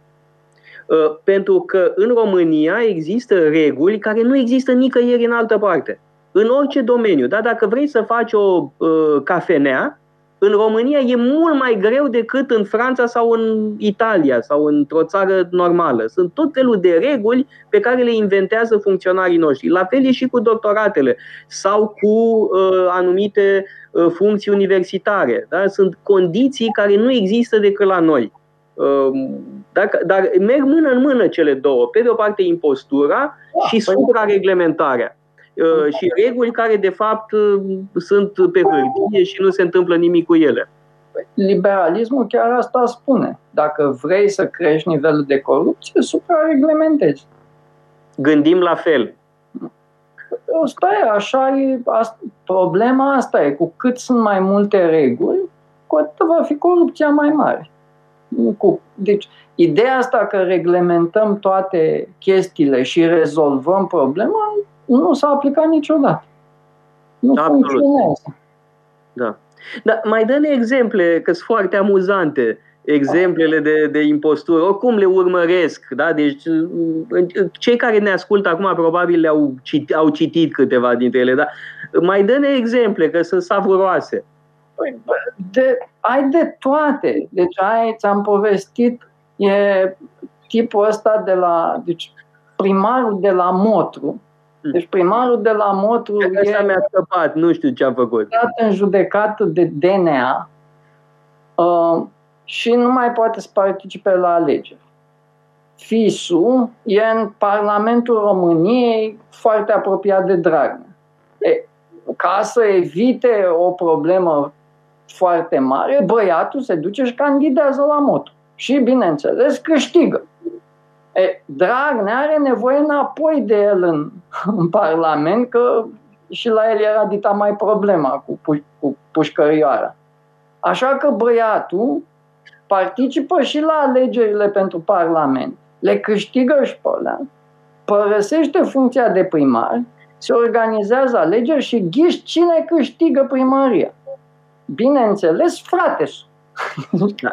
Speaker 2: Pentru că în România există reguli care nu există nicăieri în altă parte în orice domeniu. Da? Dacă vrei să faci o uh, cafenea, în România e mult mai greu decât în Franța sau în Italia sau într-o țară normală. Sunt tot felul de reguli pe care le inventează funcționarii noștri. La fel e și cu doctoratele sau cu uh, anumite uh, funcții universitare. Da? Sunt condiții care nu există decât la noi. Uh, dacă, dar merg mână în mână cele două. Pe de o parte impostura da, și păi- suprareglementarea. Uh, și reguli care, de fapt, uh, sunt pe hârtie și nu se întâmplă nimic cu ele.
Speaker 3: Liberalismul chiar asta spune. Dacă vrei să crești nivelul de corupție, suprareglementezi.
Speaker 2: Gândim la fel.
Speaker 3: Asta e, așa e, asta, problema asta e, cu cât sunt mai multe reguli, cu atât va fi corupția mai mare. Cu, deci, ideea asta că reglementăm toate chestiile și rezolvăm problema nu s-a aplicat niciodată. Nu Absolut. funcționează.
Speaker 2: Da. Dar mai dă-ne exemple, că sunt foarte amuzante exemplele de, de impostură, oricum le urmăresc. Da? Deci, cei care ne ascultă acum probabil le-au citit, au citit câteva dintre ele, dar mai dă-ne exemple, că sunt savuroase.
Speaker 3: Păi, de, ai de toate. Deci ai, ți-am povestit, e tipul ăsta de la, deci primarul de la Motru, hmm. Deci primarul de la Motru
Speaker 2: e... Asta mi-a scăpat, nu știu ce a făcut.
Speaker 3: Dat în judecată de DNA uh, și nu mai poate să participe la alegeri. Fisu e în Parlamentul României foarte apropiat de Dragnea. E, ca să evite o problemă foarte mare, băiatul se duce și candidează la moto. Și, bineînțeles, câștigă. E, Dragnea are nevoie înapoi de el în, în Parlament, că și la el era dita mai problema cu, pu- cu pușcărioara. Așa că băiatul participă și la alegerile pentru Parlament, le câștigă și pe alea, părăsește funcția de primar, se organizează alegeri și ghiși cine câștigă primăria. Bineînțeles, frate.
Speaker 2: Da.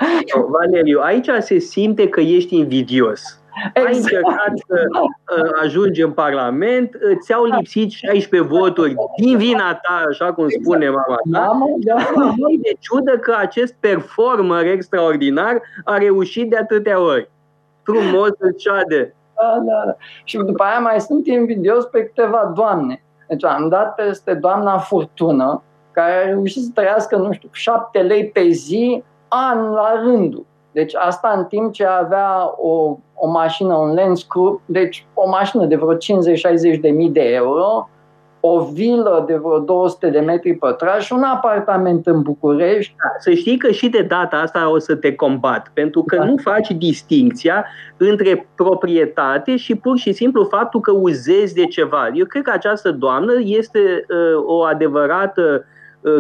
Speaker 2: Valeriu, aici se simte că ești invidios. Exact. Ai încercat să uh, ajungi în Parlament, ți-au lipsit 16 voturi din vina ta, așa cum exact. spune mama ta. Da, da. de ciudă că acest performer extraordinar a reușit de atâtea ori. Frumos îți șade.
Speaker 3: Da, da, da. Și după aia mai sunt invidios pe câteva doamne. Deci am dat peste doamna Furtună, care a reușit să trăiască, nu știu, șapte lei pe zi, an la rândul. Deci asta în timp ce avea o, o mașină, un Lens Crew, deci o mașină de vreo 50-60 de mii de euro, o vilă de vreo 200 de metri pătrați și un apartament în București.
Speaker 2: Da, să știi că și de data asta o să te combat, pentru că da. nu faci distinția între proprietate și pur și simplu faptul că uzezi de ceva. Eu cred că această doamnă este uh, o adevărată Uh,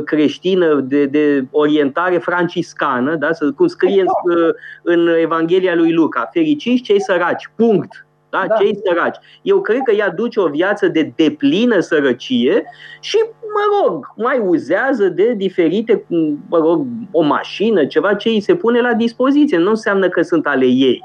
Speaker 2: creștină de, de orientare franciscană, da? cum scrie în, uh, în Evanghelia lui Luca, fericiți cei săraci, punct. Da? da? Cei săraci. Eu cred că ea duce o viață de deplină sărăcie și, mă rog, mai uzează de diferite, mă rog, o mașină, ceva ce îi se pune la dispoziție. Nu înseamnă că sunt ale ei.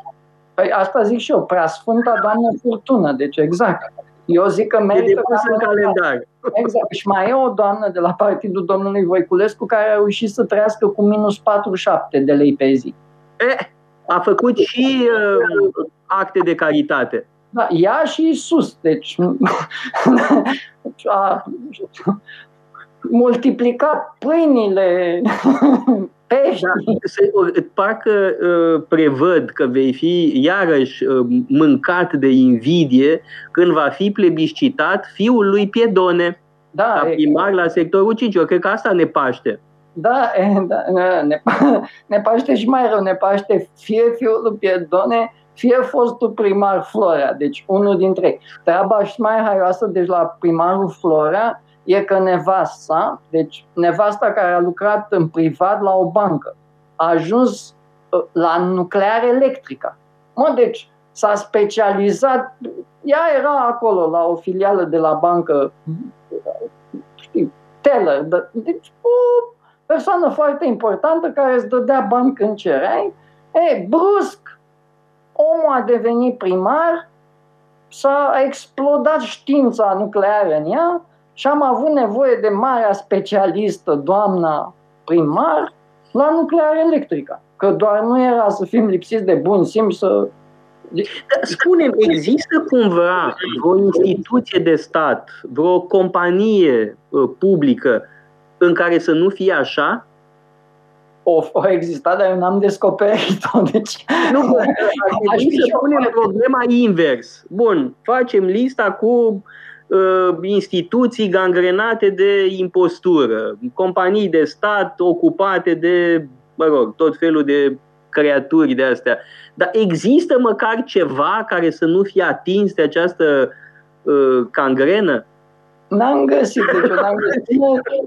Speaker 3: Păi asta zic și eu, preasfânta doamnă Furtună, deci exact. Eu zic că merită...
Speaker 2: E în calendar.
Speaker 3: Exact. Și mai e o doamnă de la Partidul domnului Voiculescu care a reușit să trăiască cu minus 47 de lei pe zi.
Speaker 2: E, a făcut și uh, acte de caritate.
Speaker 3: Da, ea și sus. Deci [LAUGHS] a multiplicat pâinile [LAUGHS] pești. Da,
Speaker 2: se, parcă uh, prevăd că vei fi iarăși uh, mâncat de invidie când va fi plebiscitat fiul lui Piedone, da, ca primar la sectorul 5. Eu cred că asta ne paște.
Speaker 3: Da, e, da ne, ne paște și mai rău, ne paște fie fiul lui Piedone, fie fostul primar Florea, deci unul dintre ei. Treaba și mai haioasă, deci la primarul Florea, e că nevasta, deci nevasta care a lucrat în privat la o bancă, a ajuns uh, la nuclear electrică. Mă, deci s-a specializat, ea era acolo la o filială de la bancă, știi, teller, deci o persoană foarte importantă care îți dădea bani când cereai. E, brusc, omul a devenit primar, s-a explodat știința nucleară în ea, și am avut nevoie de marea specialistă, doamna primar, la nuclear electrică. Că doar nu era să fim lipsiți de bun simț să
Speaker 2: spune există cumva o instituție de stat, vreo companie uh, publică în care să nu fie așa?
Speaker 3: O, o exista, dar eu n-am descoperit-o. [LAUGHS] Deci... Nu,
Speaker 2: aș [LAUGHS] să punem problema invers. Bun, facem lista cu Uh, instituții gangrenate de impostură, companii de stat ocupate de, mă rog, tot felul de creaturi de astea. Dar există măcar ceva care să nu fie atins de această uh, cangrenă?
Speaker 3: N-am găsit, deci n-am găsit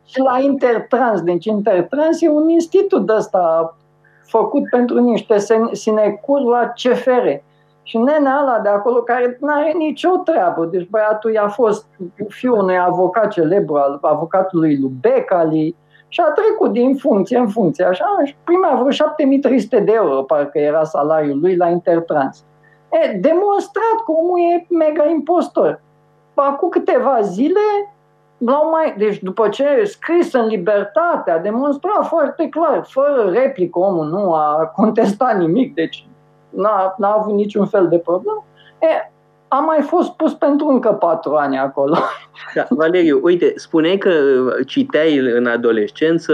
Speaker 3: și la Intertrans. Deci Intertrans e un institut ăsta făcut pentru niște sinecuri la CFR. Și nenea ăla de acolo care nu are nicio treabă. Deci băiatul i-a fost fiul unui avocat celebru, al avocatului lui Becali, și a trecut din funcție în funcție, așa, și prima vreo 7300 de euro, parcă era salariul lui la Intertrans. E, demonstrat că omul e mega impostor. Acum câteva zile, l-au mai, deci după ce scris în libertate, a demonstrat foarte clar, fără replică omul, nu a contestat nimic, deci n-a, n-a avut niciun fel de problemă. E, a mai fost pus pentru încă patru ani acolo.
Speaker 2: Da, Valeriu, uite, spuneai că citeai în adolescență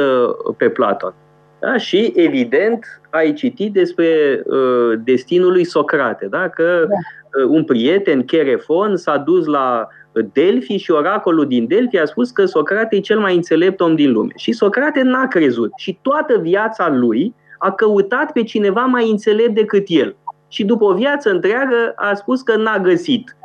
Speaker 2: pe Platon. Da? Și, evident, ai citit despre uh, destinul lui Socrate, da? că da. Uh, un prieten, Cherefon, s-a dus la Delphi și oracolul din Delphi a spus că Socrate e cel mai înțelept om din lume. Și Socrate n-a crezut. Și toată viața lui a căutat pe cineva mai înțelept decât el. Și după o viață întreagă a spus că n-a găsit.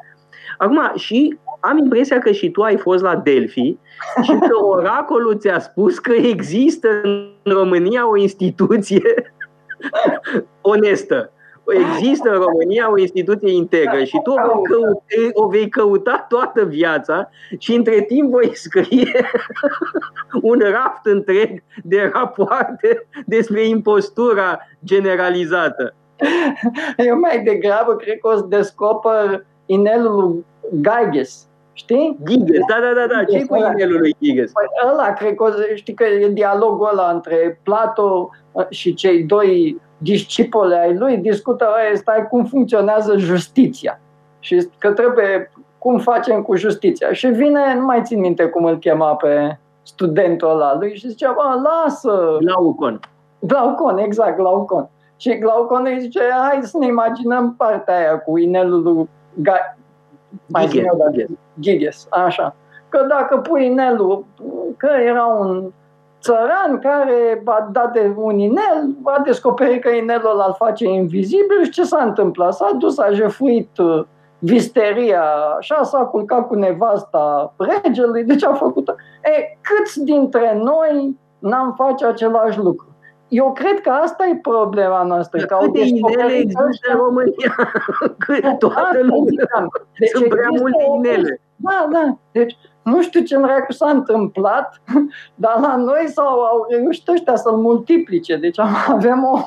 Speaker 2: Acum, și am impresia că și tu ai fost la Delphi și că [LAUGHS] oracolul ți-a spus că există în România o instituție onestă. Există în România o instituție integră și tu o vei, căuta, o vei căuta toată viața și între timp voi scrie [LAUGHS] un raft întreg de rapoarte despre impostura generalizată.
Speaker 3: Eu mai degrabă cred că o să descoper inelul Gyges. Știi?
Speaker 2: Giges, da, da, da, da. Ce cu inelul lui Giges?
Speaker 3: Păi ăla, cred că, știi că e dialogul ăla între Plato uh, și cei doi discipole ai lui, discută, stai, cum funcționează justiția. Și că trebuie, cum facem cu justiția. Și vine, nu mai țin minte cum îl chema pe studentul ăla lui și zicea, bă, lasă.
Speaker 2: Glaucon.
Speaker 3: Glaucon, exact, Glaucon. Și Glaucon îi zice, hai să ne imaginăm partea aia cu inelul lui Ga- mai Giges, Giges. Giges, așa. Că dacă pui inelul, că era un țăran care a dat de un inel, a descoperit că inelul ăla îl face invizibil și ce s-a întâmplat? S-a dus, a jefuit uh, visteria, așa s-a culcat cu nevasta regelui, deci a făcut E, câți dintre noi n-am face același lucru? Eu cred că asta e problema noastră.
Speaker 2: Dar câte inele există în România? [LAUGHS] Toată lumea. Deci Sunt prea multe inele.
Speaker 3: Da, da. Deci nu știu ce dracu s-a întâmplat, [LAUGHS] dar la noi s-au au reușit ăștia să-l multiplice. Deci avem o,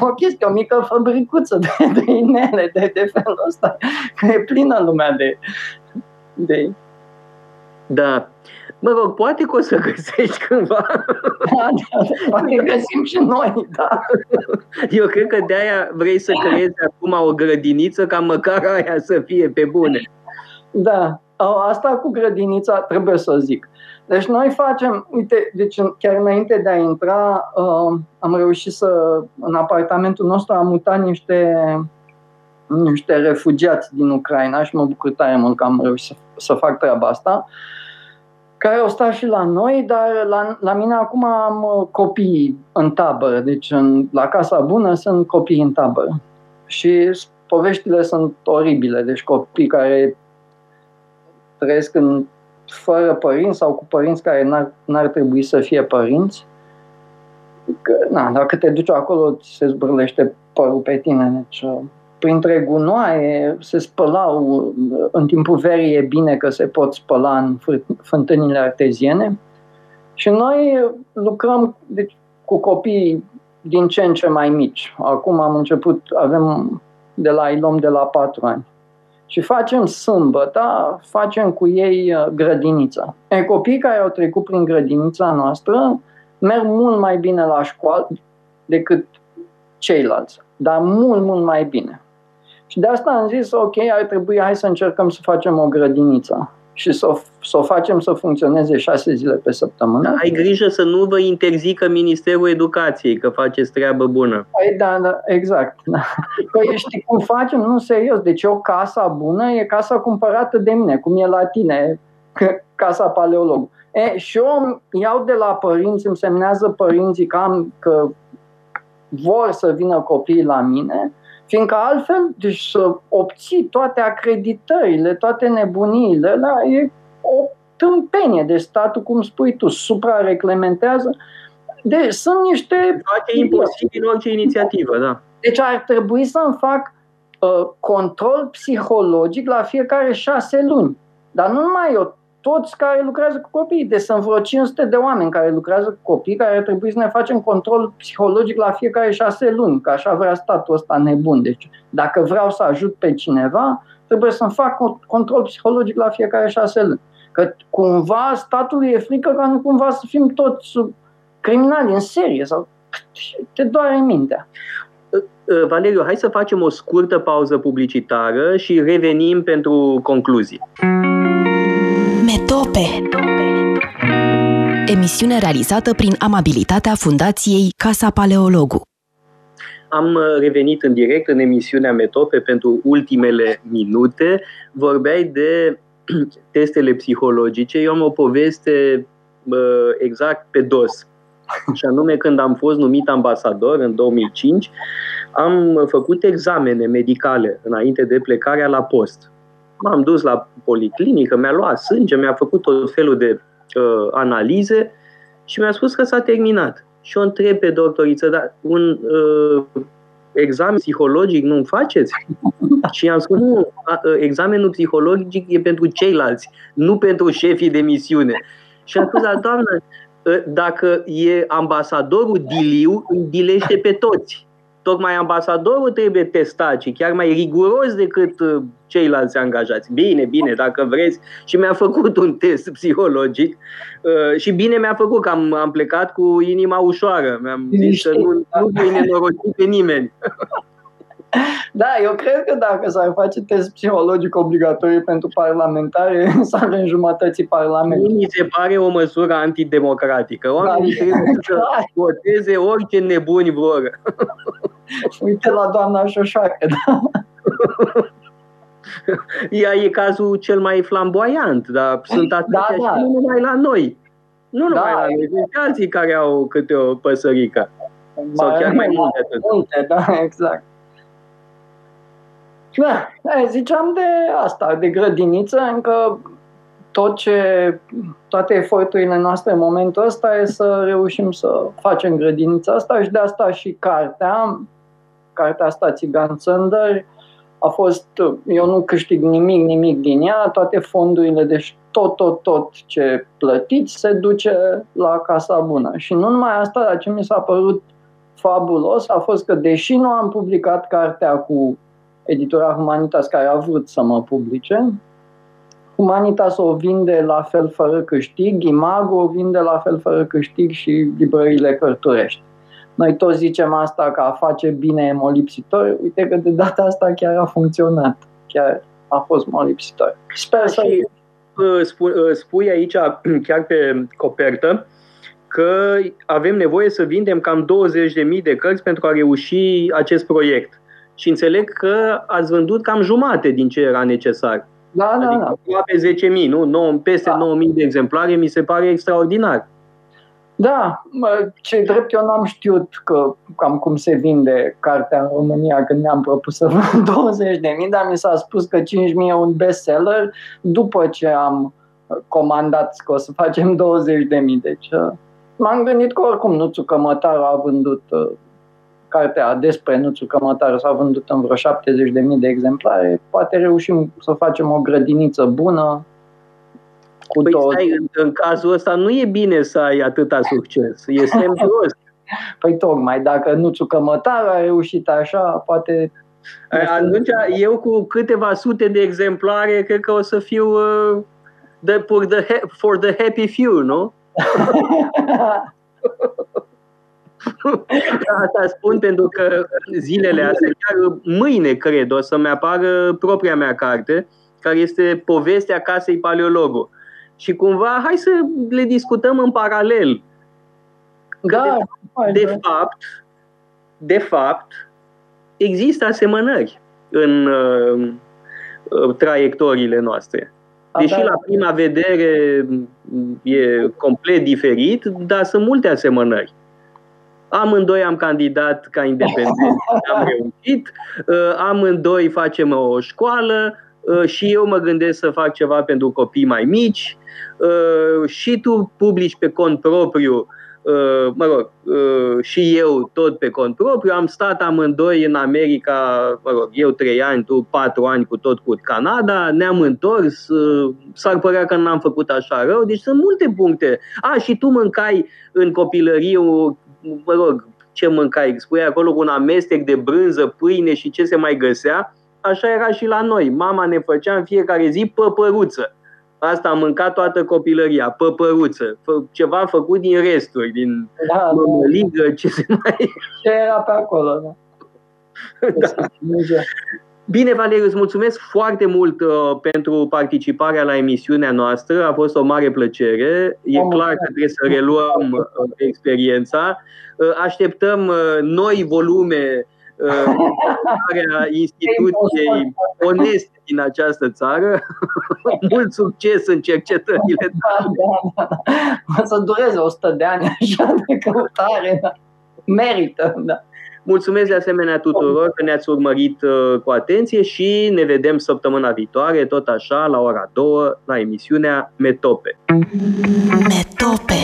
Speaker 3: o chestie, o mică fabricuță de, de inele de, de felul ăsta, că e plină lumea de, de...
Speaker 2: Da. Mă rog, poate că o să găsești cândva. [LAUGHS]
Speaker 3: Da, da, poate găsim și noi, da.
Speaker 2: Eu cred că de-aia vrei să creezi acum o grădiniță ca măcar aia să fie pe bune.
Speaker 3: Da, Asta cu grădinița trebuie să zic. Deci noi facem, uite, deci chiar înainte de a intra, uh, am reușit să, în apartamentul nostru am mutat niște, niște refugiați din Ucraina și mă bucur tare mult că am reușit să, să fac treaba asta, care au stat și la noi, dar la, la mine acum am copii în tabără, deci în, la Casa Bună sunt copii în tabără. Și poveștile sunt oribile, deci copii care trăiesc în, fără părinți sau cu părinți care n-ar, n-ar trebui să fie părinți. Că, na, dacă te duci acolo, ți se zbârlește părul pe tine. Deci, uh, printre gunoaie se spălau, uh, în timpul verii e bine că se pot spăla în fântânile arteziene. Și noi lucrăm deci, cu copii din ce în ce mai mici. Acum am început, avem de la ilom de la patru ani și facem sâmbătă, facem cu ei uh, grădinița. E, copiii care au trecut prin grădinița noastră merg mult mai bine la școală decât ceilalți, dar mult, mult mai bine. Și de asta am zis, ok, ar trebui, hai să încercăm să facem o grădiniță și să o, să o facem să funcționeze șase zile pe săptămână.
Speaker 2: Ai grijă să nu vă interzică Ministerul Educației, că faceți treabă bună.
Speaker 3: Păi da, da exact. Da. [LAUGHS] Păi știi cum facem? Nu, serios. Deci o casa bună e casa cumpărată de mine, cum e la tine, casa paleolog. E, și eu iau de la părinți, îmi semnează părinții că, am, că vor să vină copiii la mine Fiindcă altfel, deci să obții toate acreditările, toate nebuniile, da, e o tâmpenie de statul, cum spui tu, suprareglementează. Deci sunt niște...
Speaker 2: Face imposibil orice inițiativă, da.
Speaker 3: Deci ar trebui să-mi fac uh, control psihologic la fiecare șase luni. Dar nu numai eu, toți care lucrează cu copii. Deci sunt vreo 500 de oameni care lucrează cu copii, care ar trebui să ne facem control psihologic la fiecare șase luni, că așa vrea statul ăsta nebun. Deci dacă vreau să ajut pe cineva, trebuie să-mi fac control psihologic la fiecare șase luni. Că cumva statului e frică ca nu cumva să fim toți criminali în serie sau te doare mintea.
Speaker 2: Uh, Valeriu, hai să facem o scurtă pauză publicitară și revenim pentru concluzii.
Speaker 1: Metope Emisiune realizată prin amabilitatea Fundației Casa Paleologu.
Speaker 2: Am uh, revenit în direct în emisiunea Metope pentru ultimele minute. Vorbeai de [CLEARS THROAT] testele psihologice. Eu am o poveste uh, exact pe dos. [LAUGHS] Și anume când am fost numit ambasador în 2005, am făcut examene medicale înainte de plecarea la post. M-am dus la policlinică, mi-a luat sânge, mi-a făcut tot felul de uh, analize și mi-a spus că s-a terminat. Și o întreb pe doctoriță, dar un uh, examen psihologic nu faceți? [LAUGHS] Și am spus, nu, uh, examenul psihologic e pentru ceilalți, nu pentru șefii de misiune. Și am spus, dar doamnă, uh, dacă e ambasadorul diliu, îi dilește pe toți tocmai ambasadorul trebuie testat și chiar mai riguros decât uh, ceilalți angajați. Bine, bine, dacă vreți. Și mi-a făcut un test psihologic uh, și bine mi-a făcut că am, am plecat cu inima ușoară. Mi-am zis că nu, nu voi nenoroci pe nimeni. [LAUGHS]
Speaker 3: Da, eu cred că dacă s-ar face test psihologic obligatoriu pentru parlamentare, [LAUGHS] s-ar înjumătăți Parlamentului.
Speaker 2: Nu mi se pare o măsură antidemocratică. Oamenii da, trebuie să voteze orice nebuni vor. [LAUGHS]
Speaker 3: Uite la doamna Șoșoacă, da. [LAUGHS]
Speaker 2: Ea e cazul cel mai flamboyant, dar sunt da, atâția da, da. și nu numai la noi. Nu numai da, la noi, sunt și alții care au câte o păsărică. Sau chiar mai multe.
Speaker 3: Multe, da, exact. Da, ziceam de asta, de grădiniță, încă tot ce, toate eforturile noastre în momentul ăsta e să reușim să facem grădinița asta și de asta și cartea, cartea asta Țigan Țândări, a fost, eu nu câștig nimic, nimic din ea, toate fondurile, deci tot, tot, tot ce plătiți se duce la Casa Bună. Și nu numai asta, dar ce mi s-a părut fabulos a fost că, deși nu am publicat cartea cu editura Humanitas care a vrut să mă publice. Humanitas o vinde la fel fără câștig, Imago o vinde la fel fără câștig și librările cărturești. Noi toți zicem asta că a face bine e molipsitor, uite că de data asta chiar a funcționat, chiar a fost molipsitor.
Speaker 2: Sper să... Și, uh, uh, spui aici, [CLEARS THROAT] chiar pe copertă, că avem nevoie să vindem cam 20.000 de cărți pentru a reuși acest proiect și înțeleg că ați vândut cam jumate din ce era necesar.
Speaker 3: Da, da, adică
Speaker 2: da. pe 10.000, nu? 9, peste da. 9.000 de exemplare mi se pare extraordinar.
Speaker 3: Da, ce drept eu n-am știut că cam cum se vinde cartea în România când mi-am propus să vând [LAUGHS] 20 de mii, dar mi s-a spus că 5 mii e un bestseller după ce am comandat că o să facem 20 de mii. Deci uh, m-am gândit că oricum Nuțu Cămătar a vândut uh, cartea despre Nuțu Cămătar s-a vândut în vreo 70.000 de exemplare, poate reușim să facem o grădiniță bună,
Speaker 2: cu păi două... stai, în, în cazul ăsta nu e bine să ai atâta succes, e [LAUGHS] semnios.
Speaker 3: păi tocmai, dacă Nuțu Cămătar a reușit așa, poate...
Speaker 2: Atunci eu cu câteva sute de exemplare cred că o să fiu uh, the, for, the, for the happy few, nu? [LAUGHS] Asta spun pentru că zilele astea, chiar mâine, cred, o să-mi apară propria mea carte, care este povestea casei paleologu. Și cumva, hai să le discutăm în paralel.
Speaker 3: Da,
Speaker 2: de, de fapt, de fapt, există asemănări în uh, uh traiectoriile noastre. Deși la prima vedere e complet diferit, dar sunt multe asemănări. Amândoi am candidat ca independent, [LAUGHS] am reușit. Uh, amândoi facem o școală, și eu mă gândesc să fac ceva pentru copii mai mici și tu publici pe cont propriu Uh, mă rog, uh, și eu tot pe cont propriu, am stat amândoi în America, mă rog, eu trei ani, tu patru ani cu tot cu Canada, ne-am întors, uh, s-ar părea că n-am făcut așa rău, deci sunt multe puncte. A, și tu mâncai în copilărie, mă rog, ce mâncai? Spui acolo un amestec de brânză, pâine și ce se mai găsea, așa era și la noi. Mama ne făcea în fiecare zi păpăruță Asta am mâncat toată copilăria, păpăruță, ceva făcut din resturi, din da, mămăligă, ce se mai...
Speaker 3: Ce era pe acolo, da. [LAUGHS]
Speaker 2: da. Bine, Valeriu, îți mulțumesc foarte mult uh, pentru participarea la emisiunea noastră. A fost o mare plăcere. E oh, clar că trebuie să reluăm uh, experiența. Uh, așteptăm uh, noi volume uh, [LAUGHS] instituției oneste din această țară. [LAUGHS] Mult succes în cercetările
Speaker 3: tale. Da, da, da. O să dureze 100 de ani așa de căutare. Da. Merită, da.
Speaker 2: Mulțumesc de asemenea tuturor că ne-ați urmărit uh, cu atenție și ne vedem săptămâna viitoare, tot așa, la ora 2, la emisiunea Metope. Metope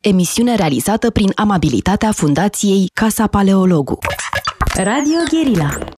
Speaker 1: Emisiune realizată prin amabilitatea Fundației Casa Paleologu. Radio Guerilla